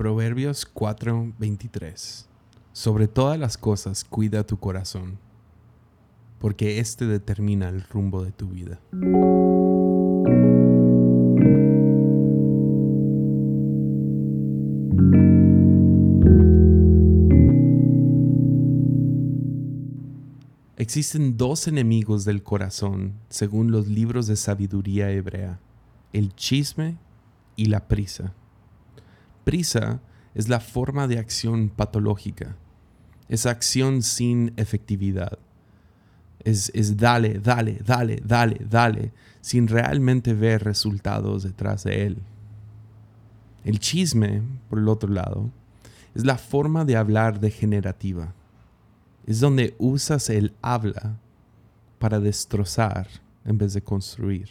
Proverbios 4:23 Sobre todas las cosas cuida tu corazón, porque éste determina el rumbo de tu vida. Existen dos enemigos del corazón, según los libros de sabiduría hebrea, el chisme y la prisa. Prisa es la forma de acción patológica, es acción sin efectividad. Es, es dale, dale, dale, dale, dale, sin realmente ver resultados detrás de él. El chisme, por el otro lado, es la forma de hablar degenerativa es donde usas el habla para destrozar en vez de construir.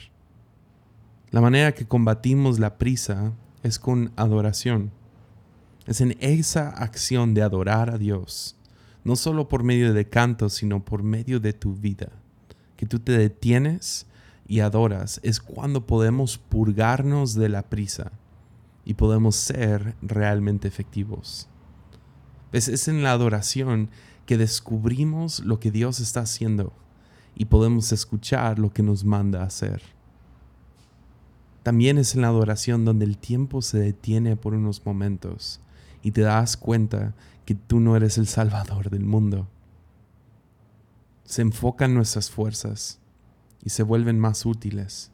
La manera que combatimos la prisa es con adoración. Es en esa acción de adorar a Dios, no solo por medio de cantos, sino por medio de tu vida, que tú te detienes y adoras, es cuando podemos purgarnos de la prisa y podemos ser realmente efectivos. Es en la adoración que descubrimos lo que Dios está haciendo y podemos escuchar lo que nos manda hacer. También es en la adoración donde el tiempo se detiene por unos momentos y te das cuenta que tú no eres el salvador del mundo. Se enfocan nuestras fuerzas y se vuelven más útiles,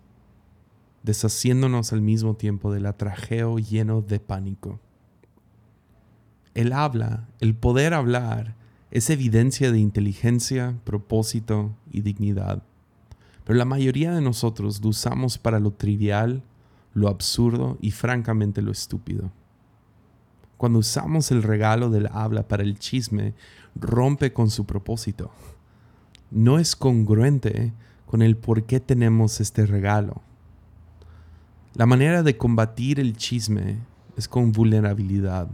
deshaciéndonos al mismo tiempo del atrajeo lleno de pánico. El habla, el poder hablar, es evidencia de inteligencia, propósito y dignidad. Pero la mayoría de nosotros lo usamos para lo trivial, lo absurdo y francamente lo estúpido. Cuando usamos el regalo del habla para el chisme, rompe con su propósito. No es congruente con el por qué tenemos este regalo. La manera de combatir el chisme es con vulnerabilidad,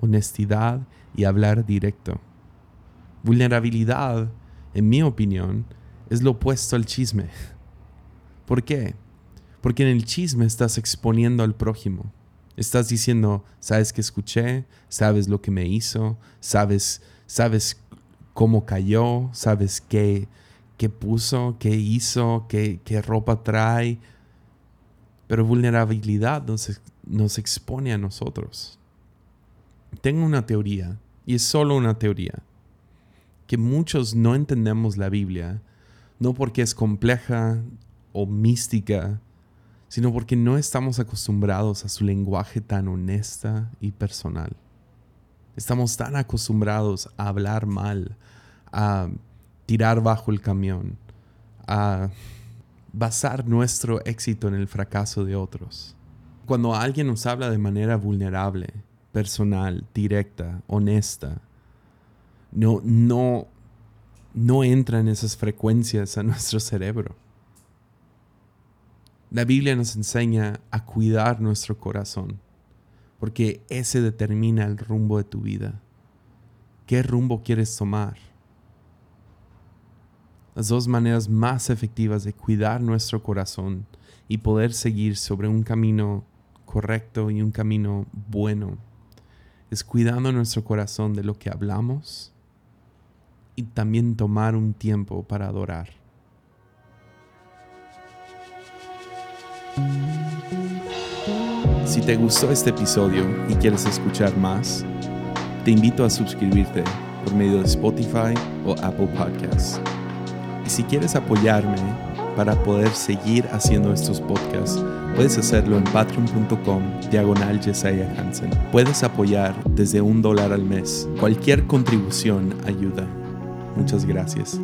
honestidad y hablar directo. Vulnerabilidad, en mi opinión, es lo opuesto al chisme. ¿Por qué? Porque en el chisme estás exponiendo al prójimo. Estás diciendo, sabes que escuché, sabes lo que me hizo, sabes, sabes cómo cayó, sabes qué, qué puso, qué hizo, qué, qué ropa trae. Pero vulnerabilidad nos, nos expone a nosotros. Tengo una teoría, y es solo una teoría que muchos no entendemos la Biblia, no porque es compleja o mística, sino porque no estamos acostumbrados a su lenguaje tan honesta y personal. Estamos tan acostumbrados a hablar mal, a tirar bajo el camión, a basar nuestro éxito en el fracaso de otros. Cuando alguien nos habla de manera vulnerable, personal, directa, honesta, no, no, no entran esas frecuencias a nuestro cerebro. La Biblia nos enseña a cuidar nuestro corazón, porque ese determina el rumbo de tu vida. ¿Qué rumbo quieres tomar? Las dos maneras más efectivas de cuidar nuestro corazón y poder seguir sobre un camino correcto y un camino bueno es cuidando nuestro corazón de lo que hablamos, y también tomar un tiempo para adorar. Si te gustó este episodio y quieres escuchar más, te invito a suscribirte por medio de Spotify o Apple Podcasts. Y si quieres apoyarme para poder seguir haciendo estos podcasts, puedes hacerlo en patreon.com diagonal Hansen. Puedes apoyar desde un dólar al mes. Cualquier contribución ayuda. Muchas gracias.